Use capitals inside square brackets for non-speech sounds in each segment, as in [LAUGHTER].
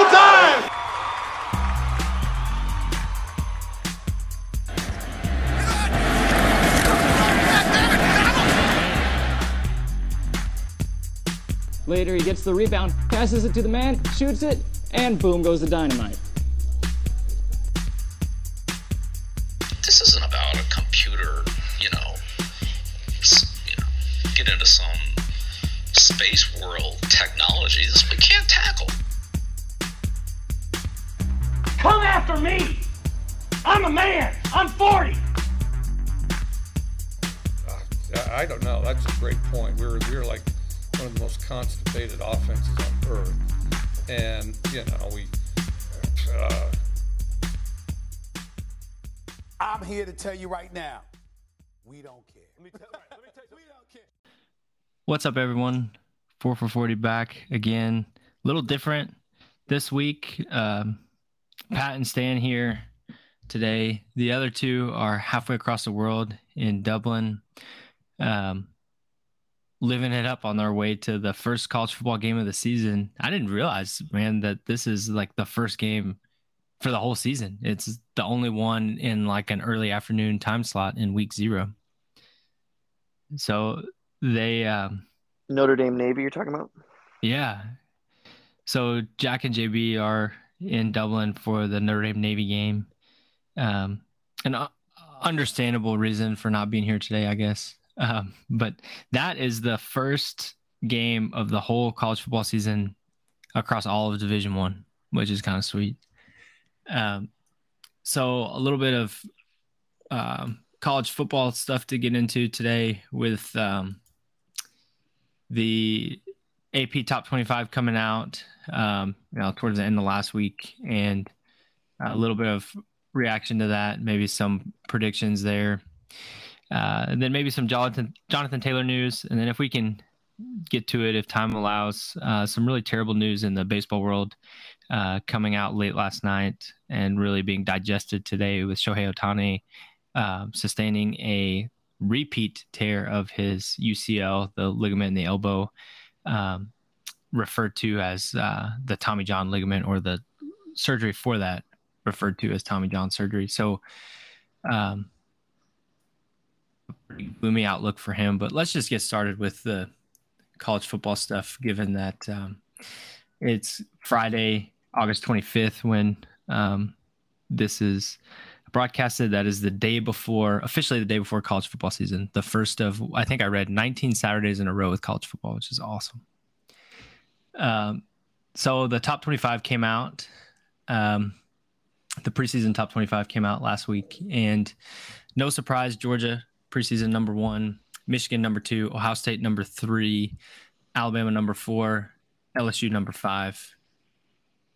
showtime! Later, he gets the rebound, passes it to the man, shoots it, and boom goes the dynamite. This isn't about a computer, you know, you know get into some space world technology. This we can't tackle. Come after me! I'm a man! I'm 40! Uh, I don't know. That's a great point. We were, we were like one of the most constipated offenses on earth. And, you know, we. Uh, I'm here to tell you right now, we don't care. [LAUGHS] we don't care. What's up, everyone? 4 for 40 back again. A little different this week. Um, Pat and Stan here today. The other two are halfway across the world in Dublin, um, living it up on their way to the first college football game of the season. I didn't realize, man, that this is like the first game for the whole season. It's the only one in like an early afternoon time slot in week zero. So they, um, Notre Dame Navy you're talking about? yeah. So Jack and JB are in Dublin for the Notre Dame Navy game. Um, an uh, understandable reason for not being here today, I guess. Um, but that is the first game of the whole college football season across all of Division One, which is kind of sweet. Um, so a little bit of um, college football stuff to get into today with um, the AP Top 25 coming out, um, you know, towards the end of last week, and a little bit of reaction to that, maybe some predictions there, uh, and then maybe some Jonathan Jonathan Taylor news, and then if we can get to it, if time allows, uh, some really terrible news in the baseball world uh, coming out late last night and really being digested today with Shohei Ohtani uh, sustaining a repeat tear of his UCL, the ligament in the elbow, um, referred to as uh, the Tommy John ligament or the surgery for that referred to as Tommy John surgery. So, um, pretty gloomy outlook for him. But let's just get started with the college football stuff, given that um, it's Friday, August 25th, when um, this is broadcasted. That is the day before, officially the day before college football season. The first of, I think I read 19 Saturdays in a row with college football, which is awesome. Um, so the top 25 came out. Um, the preseason top 25 came out last week, and no surprise, Georgia preseason number one, Michigan number two, Ohio State number three, Alabama number four, LSU number five.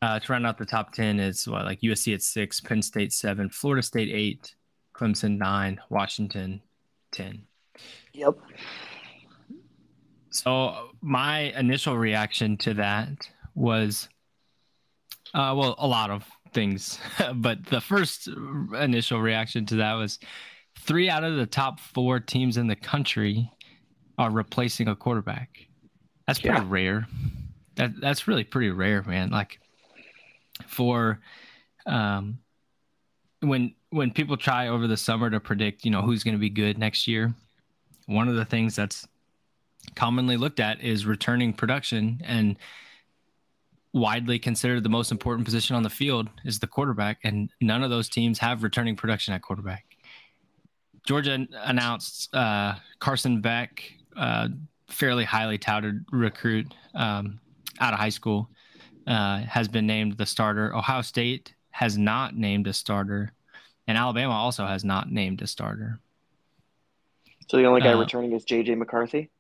Uh, to round out the top 10 is what, like USC at six, Penn State seven, Florida State eight, Clemson nine, Washington 10. Yep. So my initial reaction to that was, uh, well, a lot of things, [LAUGHS] but the first initial reaction to that was three out of the top four teams in the country are replacing a quarterback. That's pretty Yeah. rare. That that's really pretty rare, man. Like for um when when people try over the summer to predict, you know, who's going to be good next year, one of the things that's commonly looked at is returning production and widely considered the most important position on the field is the quarterback and none of those teams have returning production at quarterback. Georgia announced uh, carson beck uh, fairly highly touted recruit um, out of high school uh, has been named the starter. Ohio state has not named a starter and alabama also has not named a starter. So the only guy Uh, returning is JJ McCarthy.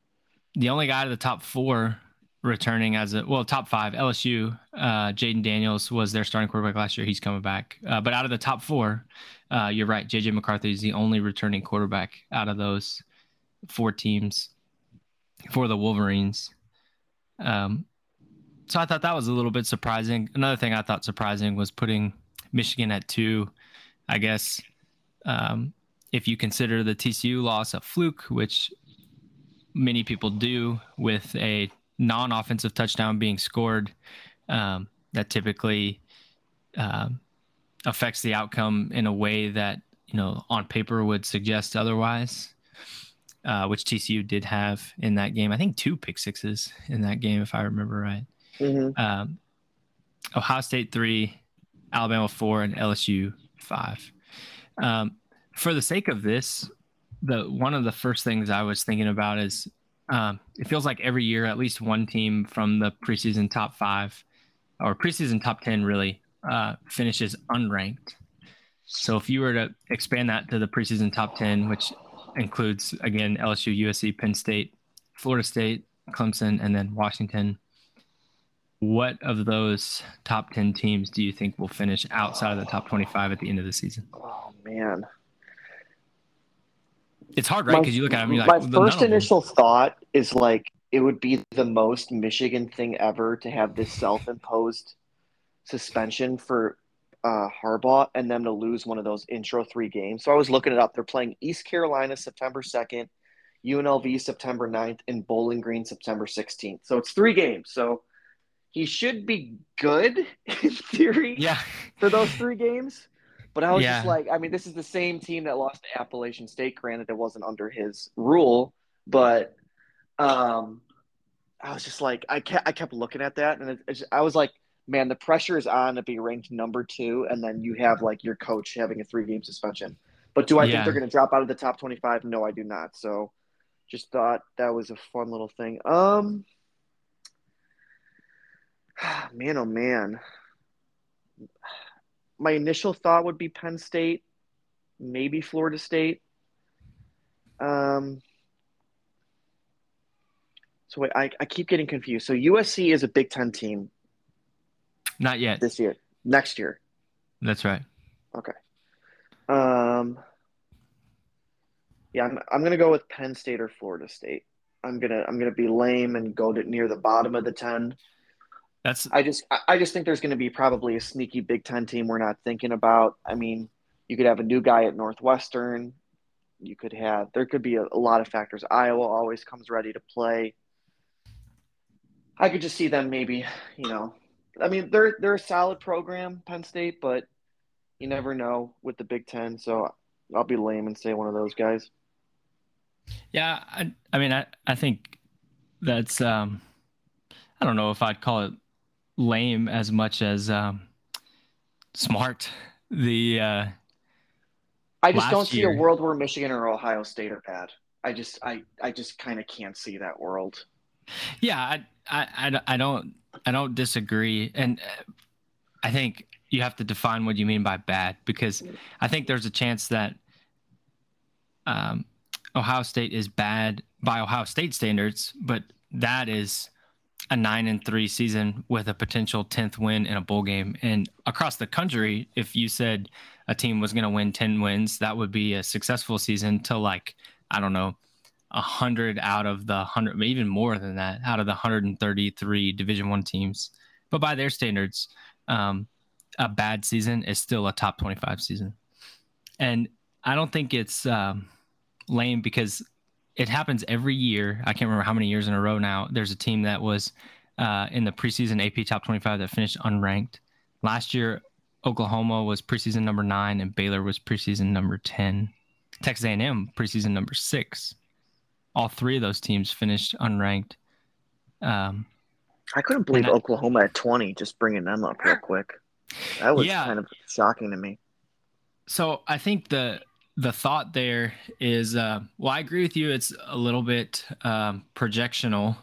the only guy to the top four returning as a well top five LSU uh Jayden Daniels was their starting quarterback last year. He's coming back. Uh, but out of the top four uh you're right JJ McCarthy is the only returning quarterback out of those four teams for the Wolverines. Um so I thought that was a little bit surprising another thing I thought surprising was putting Michigan at two I guess um if you consider the TCU loss a fluke which many people do with a non-offensive touchdown being scored um, that typically um, affects the outcome in a way that you know on paper would suggest otherwise. Uh, which TCU did have in that game. I think two pick sixes in that game, if I remember right. Mhm. Um, Ohio State three, Alabama four, and LSU five. Um, for the sake of this, the one of the first things I was thinking about is um, it feels like every year at least one team from the preseason top five or preseason top ten really uh, finishes unranked. So if you were to expand that to the preseason top ten, which includes again LSU, USC, Penn State, Florida State, Clemson, and then Washington. What of those top 10 teams do you think will finish outside of the top 25 at the end of the season? Oh man. It's hard, right? Because you look at them, you're like, my well, first initial thought is like it would be the most Michigan thing ever to have this self-imposed suspension for uh, Harbaugh and them to lose one of those intro three games. So I was looking it up. They're playing East Carolina September 2nd, UNLV September 9th, and Bowling Green September 16th. So it's three games. So he should be good [LAUGHS] in theory Yeah. for those three games. But I was just like, I mean, this is the same team that lost to Appalachian State. Granted, it wasn't under his rule, but um, I was just like, I kept, I kept looking at that, and it, it's, I was like, man, the pressure is on to be ranked number two, and then you have like your coach having a three game suspension. But do I Yeah. think they're going to drop out of the top twenty five? No, I do not. So, just thought that was a fun little thing. Um, [SIGHS] man, oh man my initial thought would be Penn State, maybe Florida State. Um, so wait, I, I keep getting confused. So USC is a Big Ten team Not yet. this year, next year. That's right. Okay. Um, yeah, I'm, I'm gonna go with Penn State or Florida State. I'm gonna I'm gonna be lame and go to near the bottom of the ten. That's I just I- just think there's going to be probably a sneaky Big Ten team we're not thinking about. I mean, you could have a new guy at Northwestern. You could have there could be a, a lot of factors. Iowa always comes ready to play. I could just see them maybe, you know, I mean they're they're a solid program, Penn State, but you never know with the Big Ten. So I'll be lame and say one of those guys. Yeah, I, I mean, I, I think that's um, I don't know if I'd call it lame as much as um, smart. The uh, I just don't see year- a world where Michigan or Ohio State are bad. I just I I just kind of can't see that world. yeah, I, I, I, I don't I don't disagree, and uh, I think you have to define what you mean by bad because I think there's a chance that um, Ohio State is bad by Ohio State standards, but that is a nine and three season with a potential tenth win in a bowl game. And across the country, if you said a team was going to win ten wins, that would be a successful season to like I don't know, a hundred out of the hundred, even more than that, out of the hundred and thirty-three Division One teams. But by their standards, um, a bad season is still a top twenty-five season, and I don't think it's um, lame because it happens every year. I can't remember how many years in a row now. There's a team that was uh, in the preseason AP top 25 that finished unranked. Last year, Oklahoma was preseason number nine, and Baylor was preseason number 10. Texas A&M preseason number six. All three of those teams finished unranked. Um, I couldn't believe I- Oklahoma at 20, just bringing them up real quick. That was Yeah. kind of shocking to me. so I think the the thought there is uh, well i agree with you. It's a little bit um, projectional.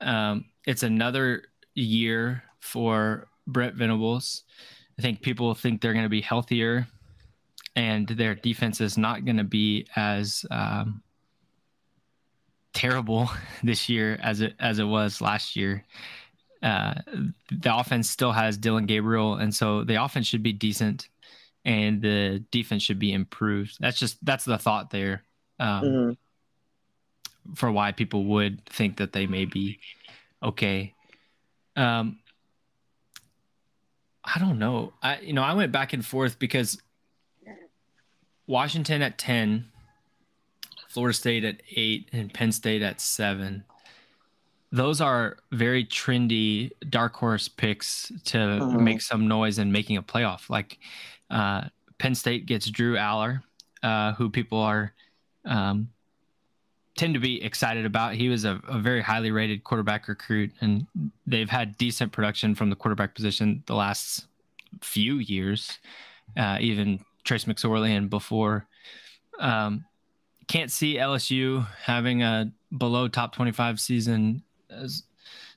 Um, it's another year for Brent Venables. I think people think they're going to be healthier and their defense is not going to be as um, terrible [LAUGHS] this year as it as it was last year. Uh, the offense still has Dillon Gabriel and so the offense should be decent and the defense should be improved. That's just that's the thought there um, Mhm. for why people would think that they may be okay. Um, I don't know. I you know I went back and forth because Washington at ten, Florida State at eight, and Penn State at seven. those are very trendy dark horse picks to Mhm. make some noise and making a playoff. Like uh, Penn State gets Drew Allar, uh, who people are um, tend to be excited about. He was a, a very highly rated quarterback recruit, and they've had decent production from the quarterback position the last few years, uh, even Trace McSorley and before. Um, can't see LSU having a below top 25 season as,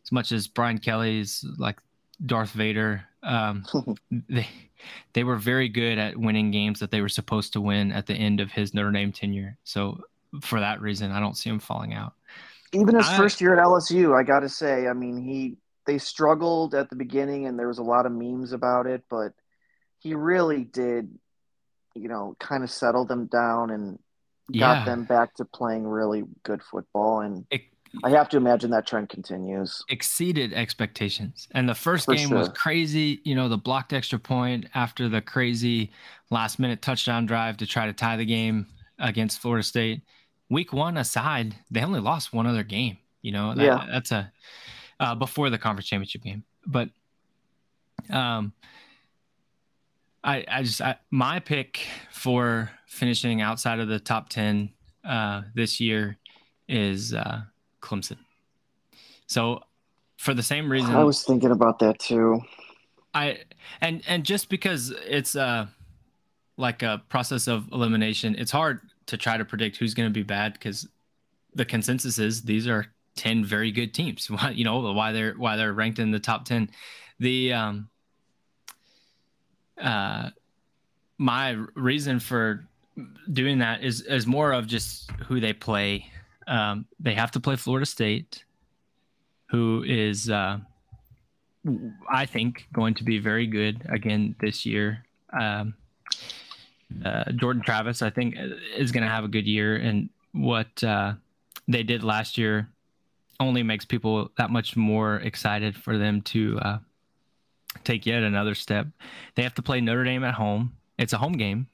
as much as Brian Kelly's like Darth Vader. Um, [LAUGHS] they they were very good at winning games that they were supposed to win at the end of his Notre Dame tenure. So for that reason, I don't see him falling out. Even his I- first year at LSU, I got to say, I mean, he they struggled at the beginning, and there was a lot of memes about it, but he really did, you know, kind of settle them down and got Yeah. them back to playing really good football. And It I have to imagine that trend continues. exceeded expectations. And the first For game was crazy. You know, the blocked extra point after the crazy last minute touchdown drive to try to tie the game against Florida State. Week one aside, they only lost one other game. You know, that, Yeah. that's a uh, before the conference championship game. But um, I I just I, my pick for finishing outside of the top ten uh, this year is uh, Clemson. So for the same reason, I was thinking about that too. I and and just because it's uh like a process of elimination, it's hard to try to predict who's going to be bad because the consensus is these are 10 very good teams. [LAUGHS] Why you know why they're why they're ranked in the top 10. The um uh my reason for doing that is is more of just who they play. Um they have to play Florida State who is uh I think going to be very good again this year. Um, uh, Jordan Travis, I think, is going to have a good year, and what uh, they did last year only makes people that much more excited for them to uh, take yet another step. They have to play Notre Dame at home. It's a home game,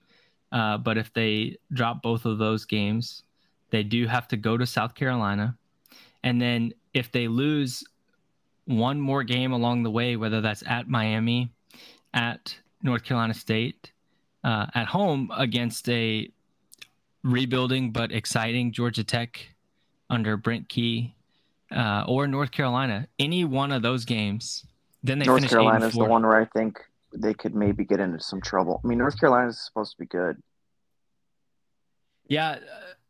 uh, but if they drop both of those games, they do have to go to South Carolina, and then if they lose one more game along the way, whether that's at Miami, at North Carolina State, uh, at home against a rebuilding but exciting Georgia Tech under Brent Key, uh, or North Carolina, any one of those games, then they North finish eight and the one where I think they could maybe get into some trouble. I mean, North Carolina is supposed to be good. Yeah,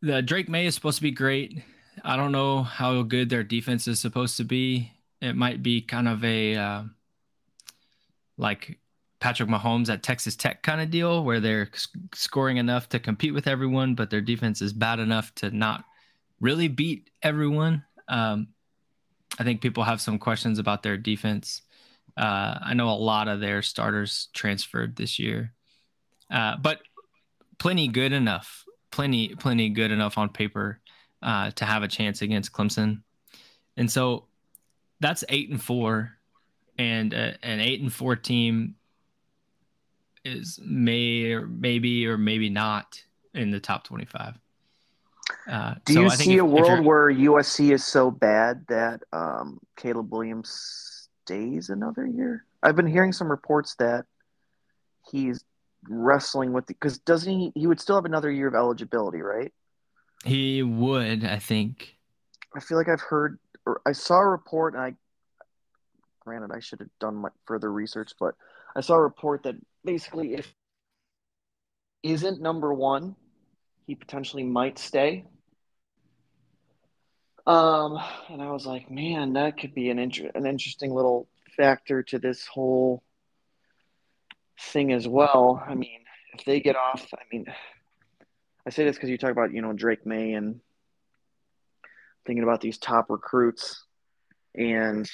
the Drake Maye is supposed to be great. I don't know how good their defense is supposed to be. It might be kind of a uh, like Patrick Mahomes at Texas Tech kind of deal where they're scoring enough to compete with everyone, but their defense is bad enough to not really beat everyone. Um, I think people have some questions about their defense. Uh, I know a lot of their starters transferred this year, uh, but plenty good enough, plenty plenty good enough on paper uh, to have a chance against Clemson. And so that's eight and four, and uh, an eight and four team is may or maybe or maybe not in the top twenty five. Uh, Do so you I think see if- a world where USC is so bad that um, Caleb Williams stays another year? I've been hearing some reports that he's wrestling with because doesn't he? He would still have another year of eligibility, right? he would, I think. I feel like I've heard or I saw a report, and I granted I should have done my further research, but I saw a report that basically if isn't number one, he potentially might stay. Um, and I was like, man, that could be an inter- an interesting little factor to this whole thing as well. I mean, if they get off, I mean, I say this because you talk about you know Drake Maye and thinking about these top recruits and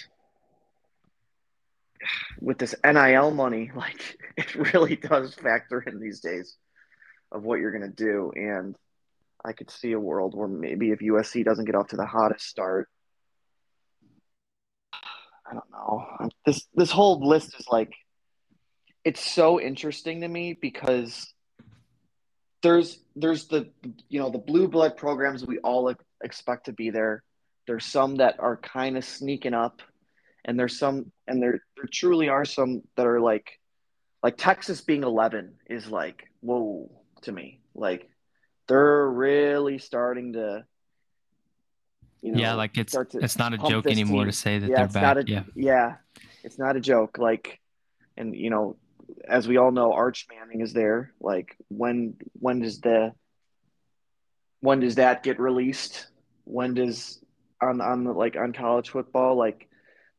with this NIL money, [LAUGHS] like it really does factor in these days of what you're going to do. And I could see a world where maybe if USC doesn't get off to the hottest start, I don't know. This this whole list is like it's so interesting to me because there's there's the you know the blue blood programs we all expect to be there There's some that are kind of sneaking up, and there's some, and there there truly are some that are like, like Texas being 11 is like whoa to me. Like they're really starting to. You know, yeah, like it's it's not a joke anymore team. to say that yeah, they're back. a yeah, yeah, it's not a joke. Like, and you know, as we all know, Arch Manning is there. Like, when when does the when does that get released? When does on on the like on college football? Like,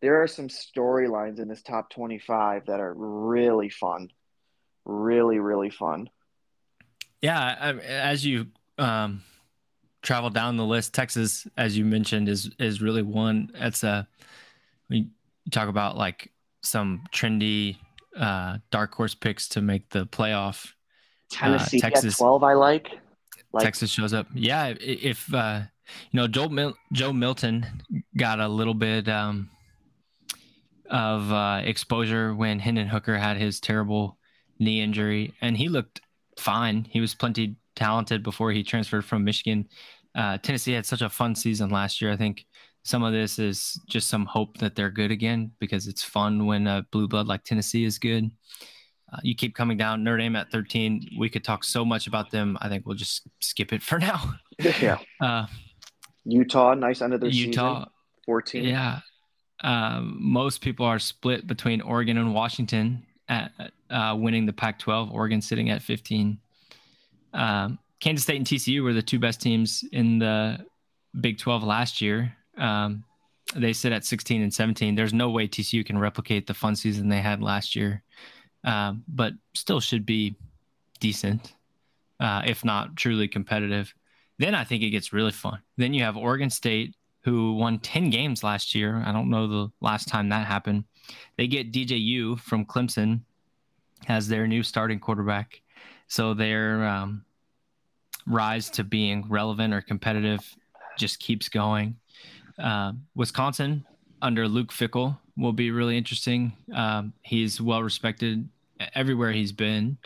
there are some storylines in this top twenty five that are really fun, really really fun. yeah. I, as you um, travel down the list, Texas, as you mentioned, is is really one. That's a you talk about like some trendy uh, dark horse picks to make the playoff. Tennessee Texas- at twelve, I like. Like, Texas shows up. Yeah, if uh, you know Joe Mil- Joe Milton got a little bit um, of uh, exposure when Hendon Hooker had his terrible knee injury, and he looked fine. He was plenty talented before he transferred from Michigan. Uh, Tennessee had such a fun season last year. I think some of this is just some hope that they're good again because it's fun when a blue blood like Tennessee is good. Uh, you keep coming down. Notre Dame at 13. We could talk so much about them. I think we'll just skip it for [LAUGHS] now. yeah, Uh, Utah, nice end of their Utah, season. Fourteen. yeah. Um, most people are split between Oregon and Washington at uh, winning the Pac-12. Oregon sitting at 15. Um, Kansas State and TCU were the two best teams in the Big 12 last year. Um, they sit at 16 and 17. There's no way TCU can replicate the fun season they had last year, um, but still should be decent, uh, if not truly competitive. Then I think it gets really fun. Then you have Oregon State, who won 10 games last year. I don't know the last time that happened. They get DJU from Clemson as their new starting quarterback. So their um, rise to being relevant or competitive just keeps going. Uh, Wisconsin under Luke Fickell will be really interesting. Um, he's well respected everywhere he's been,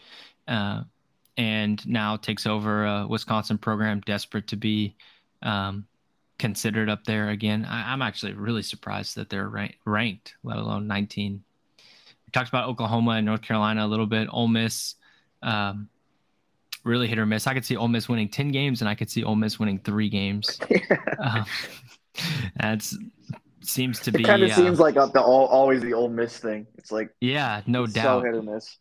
uh, and now takes over a Wisconsin program desperate to be um, considered up there again. I, I'm actually really surprised that they're rank, ranked, let alone 19. We talked about Oklahoma and North Carolina a little bit. Ole Miss, um, really hit or miss. I could see Ole Miss winning 10 games, and I could see Ole Miss winning three games. [LAUGHS] um, that's seems to be It kind of uh, seems like the all, always the old miss thing. It's like yeah, no so doubt, hit or miss.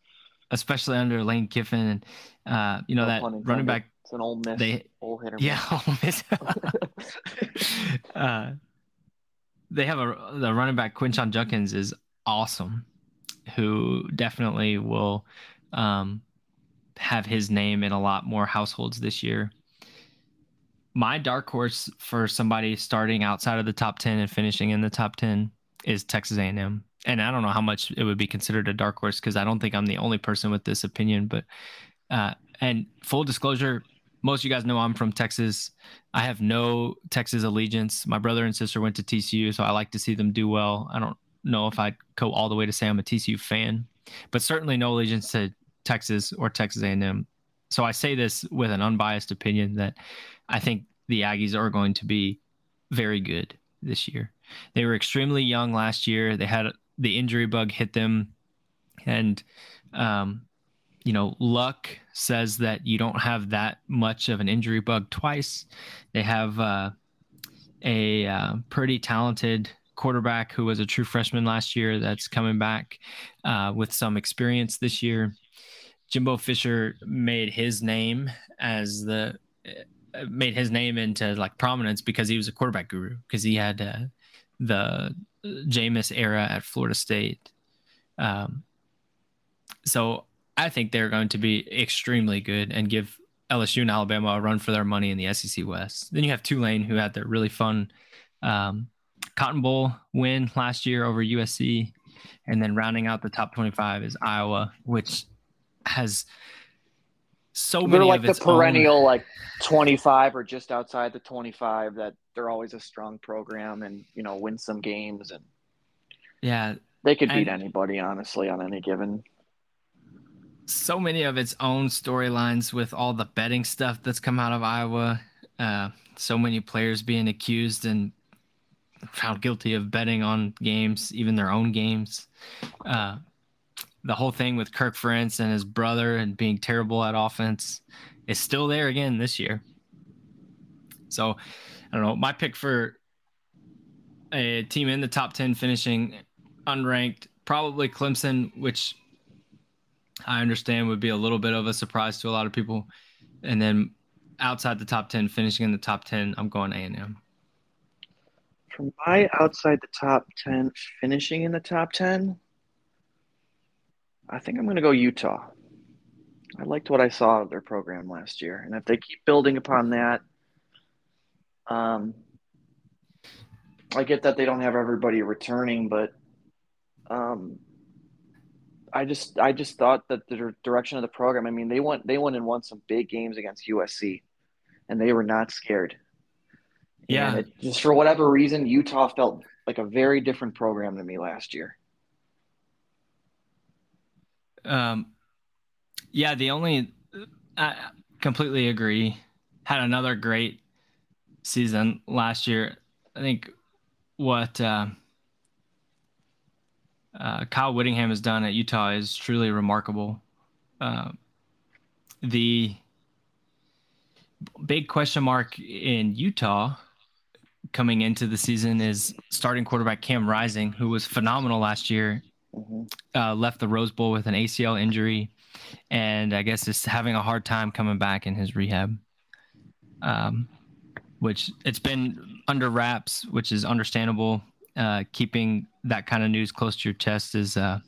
especially under Lane Kiffin and uh, you know No that running back. It's an old miss. They old hit or yeah, [LAUGHS] Ole Miss. [LAUGHS] [LAUGHS] uh, they have a the running back Quinshon Judkins is awesome, who definitely will um, have his name in a lot more households this year. My dark horse for somebody starting outside of the top ten and finishing in the top ten is Texas A&M, and I don't know how much it would be considered a dark horse because I don't think I'm the only person with this opinion. But uh, and full disclosure, most of you guys know I'm from Texas. I have no Texas allegiance. My brother and sister went to TCU, so I like to see them do well. I don't know if I'd go all the way to say I'm a TCU fan, but certainly no allegiance to Texas or Texas A&M. So I say this with an unbiased opinion that I think the Aggies are going to be very good this year. They were extremely young last year. They had the injury bug hit them, and um, you know, luck says that you don't have that much of an injury bug twice. They have uh, a uh, pretty talented quarterback who was a true freshman last year that's coming back uh, with some experience this year. Jimbo Fisher made his name as the made his name into like prominence because he was a quarterback guru because he had uh, the Jameis era at Florida State. Um, so I think they're going to be extremely good and give LSU and Alabama a run for their money in the SEC West. Then you have Tulane, who had their really fun um, Cotton Bowl win last year over USC. And then rounding out the top 25 is Iowa, which has so They're many like of the its own- perennial like 25 or just outside the 25 that they're always a strong program and you know win some games and yeah, they could beat And- anybody honestly on any given. so many of its own storylines with all the betting stuff that's come out of Iowa. Uh, so many players being accused and found guilty of betting on games, even their own games. Uh, the whole thing with Kirk Ferentz and his brother and being terrible at offense is still there again this year. So I don't know. My pick for a team in the top 10 finishing unranked, probably Clemson, which I understand would be a little bit of a surprise to a lot of people. And then outside the top 10, finishing in the top 10, I'm going A&M. For my outside the top 10, finishing in the top 10, I think I'm going to go Utah. I liked what I saw of their program last year. And if they keep building upon that, um, I get that they don't have everybody returning, but um, I just I just thought that the direction of the program. I mean, they went they went and won some big games against USC, and they were not scared. Yeah, it, just for whatever reason, Utah felt like a very different program to me last year. Um, yeah, the only I completely agree. Had another great season last year. I think what uh, uh, Kyle Whittingham has done at Utah is truly remarkable. Uh, the big question mark in Utah coming into the season is starting quarterback Cam Rising, who was phenomenal last year. Mm-hmm. Uh, left the Rose Bowl with an ACL injury, and I guess is having a hard time coming back in his rehab. Um, which it's been under wraps, which is understandable. Uh, keeping that kind of news close to your chest is uh,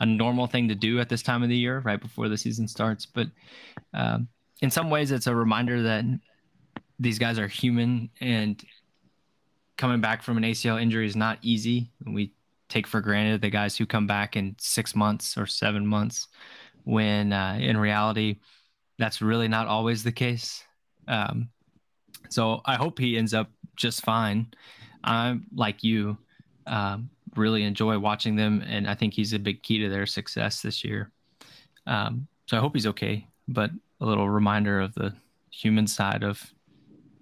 a normal thing to do at this time of the year, right before the season starts. But uh, in some ways, it's a reminder that these guys are human and coming back from an ACL injury is not easy. We take for granted the guys who come back in six months or seven months, when uh, in reality, that's really not always the case. Um, so I hope he ends up just fine. I'm like you, um, really enjoy watching them, and I think he's a big key to their success this year. Um, so I hope he's okay. But a little reminder of the human side of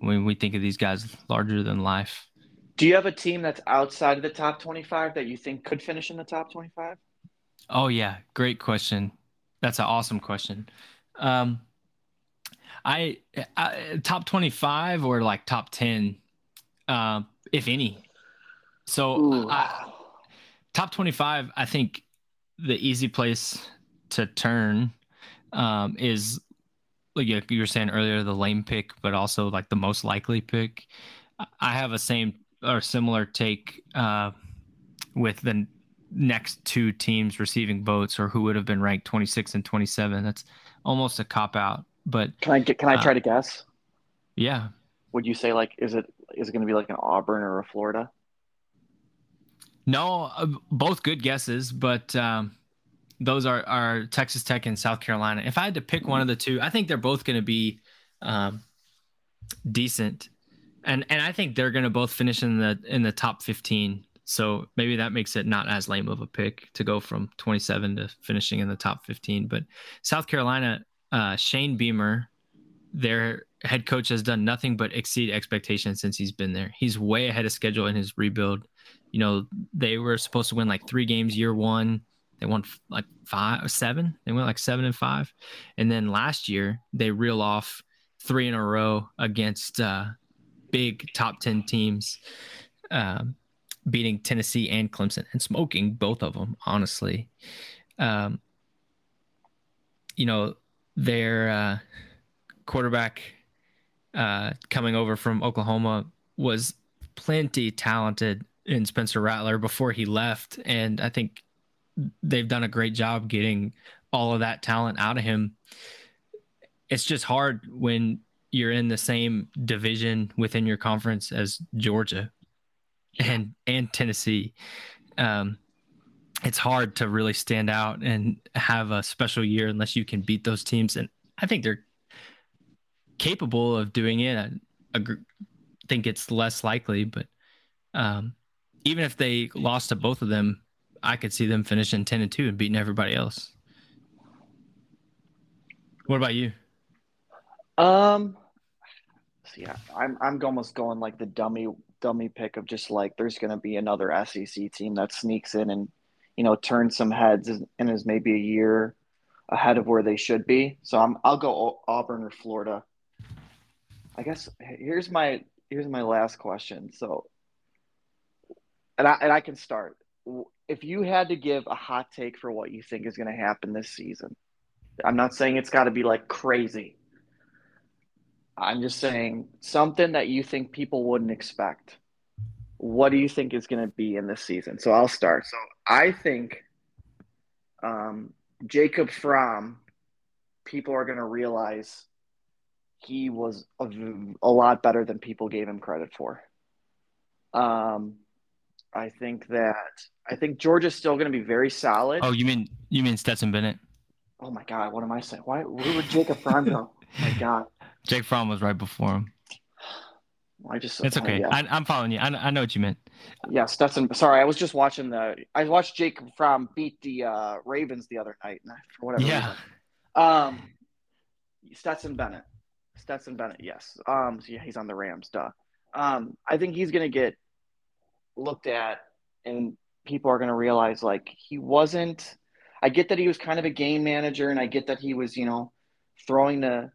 when we think of these guys larger than life. Do you have a team that's outside of the top 25 that you think could finish in the top 25? Oh yeah, great question. That's an awesome question. Um, I, I top 25 or like top 10, uh, if any. So I, top 25, I think the easy place to turn um, is like you were saying earlier, the lame pick, but also like the most likely pick. I have a same or similar take uh, with the next two teams receiving votes or who would have been ranked 26 and 27. That's almost a cop out but can I get? Can I try uh, to guess? Yeah. Would you say like is it is it going to be like an Auburn or a Florida? No, uh, both good guesses, but um, those are are Texas Tech and South Carolina. If I had to pick one of the two, I think they're both going to be um, decent, and and I think they're going to both finish in the in the top fifteen. So maybe that makes it not as lame of a pick to go from 27 to finishing in the top 15. But South Carolina, uh, Shane Beamer, their head coach, has done nothing but exceed expectations since he's been there. He's way ahead of schedule in his rebuild. You know, they were supposed to win like three games year one. They won like five or seven. They went like seven and five. And then last year, they reel off three in a row against uh, big top 10 teams, um, beating Tennessee and Clemson and smoking both of them, honestly. Um, you know, their uh, quarterback uh, coming over from Oklahoma was plenty talented in Spencer Rattler before he left, and I think they've done a great job getting all of that talent out of him. It's just hard when you're in the same division within your conference as Georgia and and Tennessee. Um, it's hard to really stand out and have a special year unless you can beat those teams. And I think they're capable of doing it. I, agree, think it's less likely, but um, even if they lost to both of them, I could see them finishing 10 and 2 and beating everybody else. What about you? Um, see, I'm I'm almost going like the dummy dummy pick of just like there's going to be another SEC team that sneaks in and you know turns some heads and is maybe a year ahead of where they should be. So I'm I'll go Auburn or Florida. I guess here's my here's my last question. So and I and I can start. If you had to give a hot take for what you think is going to happen this season, I'm not saying it's got to be like crazy. I'm just saying something that you think people wouldn't expect. What do you think is going to be in this season? So I'll start. So I think um, Jacob Fromm, people are going to realize he was a, a, lot better than people gave him credit for. Um, I think that I think Georgia's still going to be very solid. Oh, you mean you mean Stetson Bennett? Oh my God, what am I saying? Why where would Jacob Fromm go? Oh [LAUGHS] my God, Jake Fromm was right before him. I just it's okay. Uh, yeah. I, am following you. I, I know what you meant. Yeah, Stetson. Sorry, I was just watching the. I watched Jake Fromm beat the uh, Ravens the other night, and for whatever yeah. reason. Um, Stetson Bennett. Stetson Bennett. Yes. Um. So yeah, he's on the Rams. Duh. Um. I think he's gonna get looked at, and people are gonna realize like he wasn't. I get that he was kind of a game manager, and I get that he was, you know, throwing the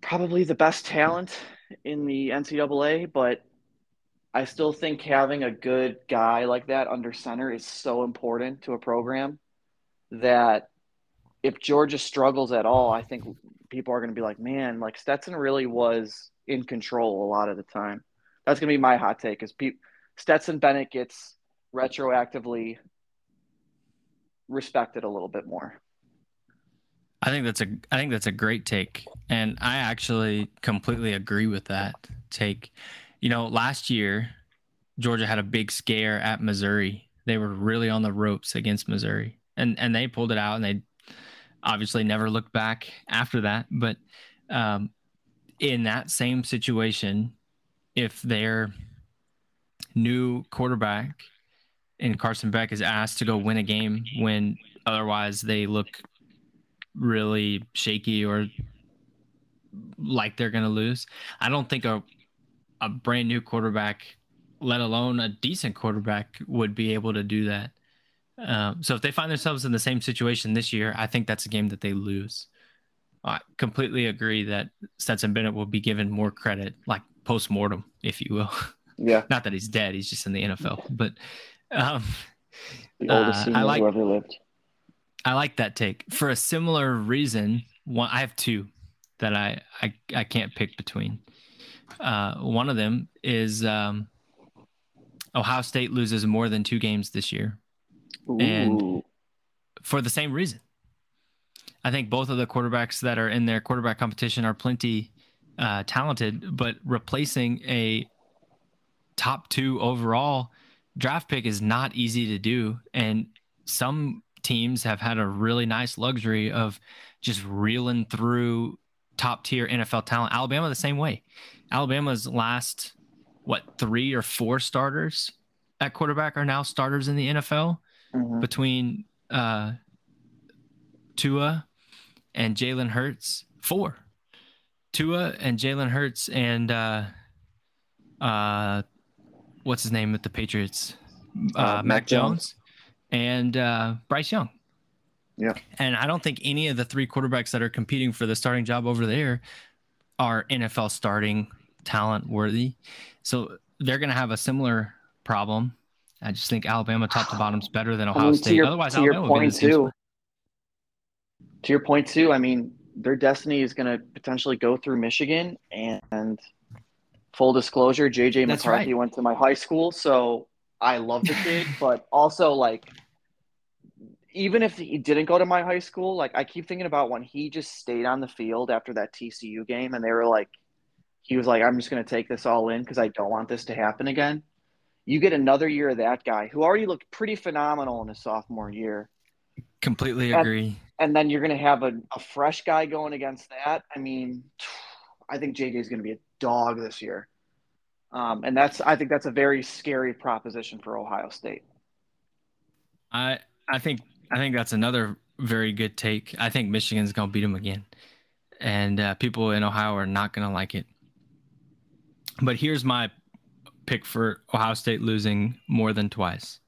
probably the best talent in the NCAA, but I still think having a good guy like that under center is so important to a program that if Georgia struggles at all, I think people are going to be like, man, like Stetson really was in control a lot of the time. That's going to be my hot take is pe- Stetson Bennett gets retroactively respected a little bit more. I think that's a I think that's a great take. And I actually completely agree with that take. You know, last year Georgia had a big scare at Missouri. They were really on the ropes against Missouri. And and they pulled it out and they obviously never looked back after that. But um, in that same situation, if their new quarterback and Carson Beck is asked to go win a game when otherwise they look really shaky or like they're going to lose. I don't think a a brand new quarterback, let alone a decent quarterback, would be able to do that. Um, so if they find themselves in the same situation this year, I think that's a game that they lose. I completely agree that Stetson Bennett will be given more credit, like post mortem, if you will. [LAUGHS] Yeah. Not that he's dead; he's just in the NFL. But um, the oldest uh, I like, who ever lived. I like that take for a similar reason. One, I have two that I I, I can't pick between. Uh, one of them is um, Ohio State loses more than two games this year, Ooh. and for the same reason. I think both of the quarterbacks that are in their quarterback competition are plenty uh, talented, but replacing a top two overall draft pick is not easy to do, and some teams have had a really nice luxury of just reeling through top tier NFL talent. Alabama the same way. Alabama's last what three or four starters at quarterback are now starters in the NFL mm-hmm. between uh, Tua and Jalen Hurts. Four. Tua and Jalen Hurts and uh, uh, what's his name with the Patriots? Uh, uh Mac, Mac Jones. Jones and uh, Bryce Young. Yeah. And I don't think any of the three quarterbacks that are competing for the starting job over there are NFL starting talent worthy. So they're going to have a similar problem. I just think Alabama top to bottom is better than [SIGHS] Ohio I mean, State. Your, Otherwise, to Alabama your point too. To your point too, I mean, their destiny is going to potentially go through Michigan. And full disclosure, JJ That's McCarthy right. went to my high school, so I love the kid, but also like even if he didn't go to my high school, like I keep thinking about when he just stayed on the field after that TCU game and they were like he was like I'm just going to take this all in cuz I don't want this to happen again. You get another year of that guy who already looked pretty phenomenal in his sophomore year. Completely agree. And, and then you're going to have a, a fresh guy going against that. I mean, I think JJ is going to be a dog this year. Um, and that's I think that's a very scary proposition for Ohio State. I I think I think that's another very good take. I think Michigan's gonna beat them again, and uh, people in Ohio are not gonna like it. But here's my pick for Ohio State losing more than twice.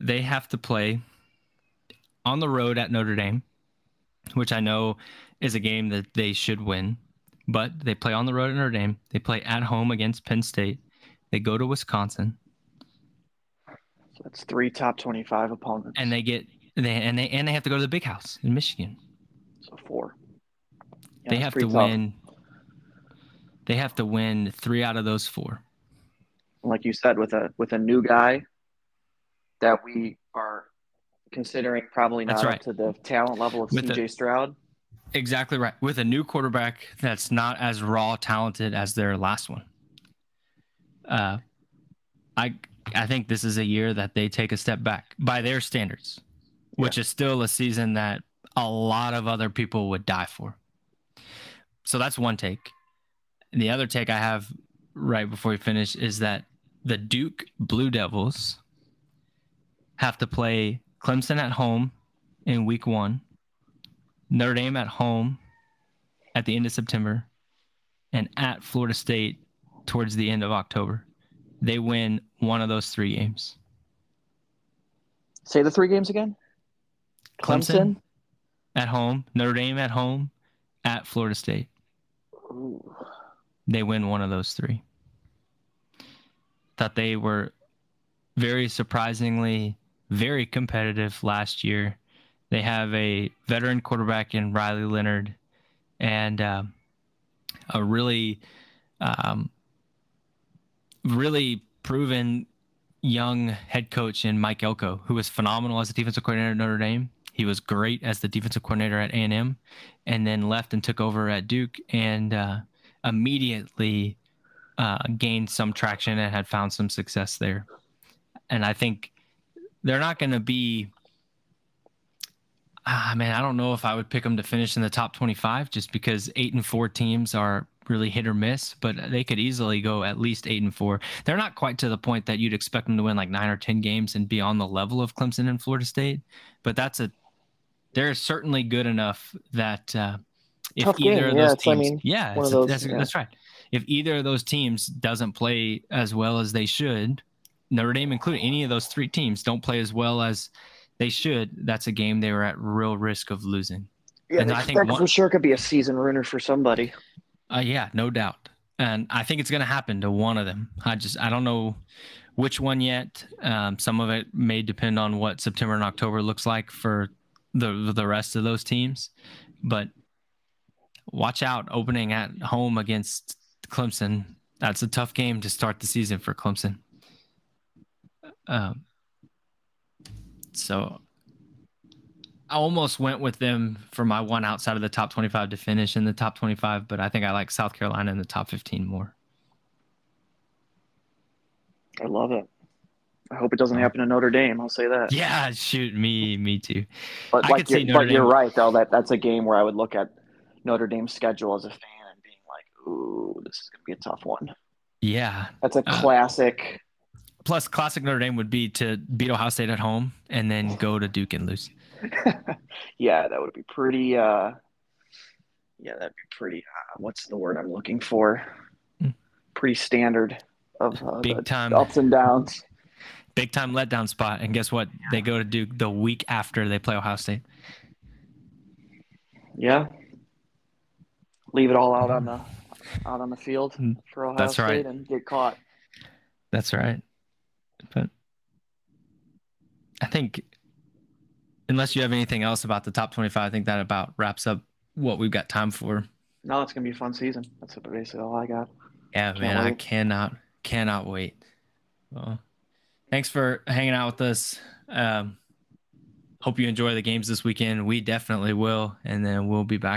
They have to play on the road at Notre Dame, which I know is a game that they should win, but they play on the road at Notre Dame. They play at home against Penn State. They go to Wisconsin, So that's three top twenty-five opponents. and they get they and they and they have to go to the Big House in Michigan. so four. Yeah, they have to tough. win. They have to win three out of those four. like you said, with a with a new guy that we are considering probably not That's up to the talent level of With CJ the- Stroud. Exactly right. With a new quarterback that's not as raw talented as their last one. Uh, I I think this is a year that they take a step back by their standards, which is still a season that a lot of other people would die for. So that's one take. And the other take I have right before we finish is that the Duke Blue Devils have to play Clemson at home in week one. Notre Dame at home at the end of September and at Florida State towards the end of October. They win one of those three games. Say the three games again. Clemson at home, Notre Dame at home, at Florida State. Ooh. They win one of those three. Thought they were very surprisingly very competitive last year. They have a veteran quarterback in Riley Leonard and um, a really, um, really proven young head coach in Mike Elko, who was phenomenal as a defensive coordinator at Notre Dame. He was great as the defensive coordinator at A&M, and then left and took over at Duke, and uh, immediately uh, gained some traction and had found some success there. And I think they're not going to be. Ah, man, I don't know if I would pick them to finish in the top 25 just because eight and four teams are really hit or miss, but they could easily go at least eight and four. They're not quite to the point that you'd expect them to win like nine or 10 games and be on the level of Clemson and Florida State, but that's a, they're certainly good enough that uh, if Tough either game, of yeah, those I teams, mean, yeah, those, that's, yeah. that's right. If either of those teams doesn't play as well as they should, Notre Dame included, any of those three teams don't play as well as they should, that's a game they were at real risk of losing. Yeah, And I think one- for sure could be a season ruiner for somebody. Uh, yeah, no doubt. And I think it's going to happen to one of them. I just, I don't know which one yet. Um, some of it may depend on what September and October looks like for the the rest of those teams. But watch out opening at home against Clemson. That's a tough game to start the season for Clemson. Um, so I almost went with them for my one outside of the top 25 to finish in the top 25, but I think I like South Carolina in the top 15 more. I love it. I hope it doesn't happen to Notre Dame. I'll say that. Yeah, shoot me, me too. But I like could you're, but you're right though that that's a game where I would look at Notre Dame's schedule as a fan and being like, "Ooh, this is gonna be a tough one." Yeah. That's a Uh, classic. Plus, classic Notre Dame would be to beat Ohio State at home and then go to Duke and lose. [LAUGHS] yeah, that would be pretty. uh Yeah, that'd be pretty. Uh, what's the word I'm looking for? Hmm. Pretty standard of uh, Big time, ups and downs. Big time letdown spot. And guess what? They go to Duke the week after they play Ohio State. Yeah. Leave it all out on the out on the field Mm, for Ohio that's State right. and get caught. That's right. But I think, unless you have anything else about the top 25, I think that about wraps up what we've got time for. No, it's gonna be a fun season. That's basically all I got. Yeah, Can't man, I cannot cannot wait. Well, thanks for hanging out with us. Um, hope you enjoy the games this weekend. We definitely will, and then we'll be back.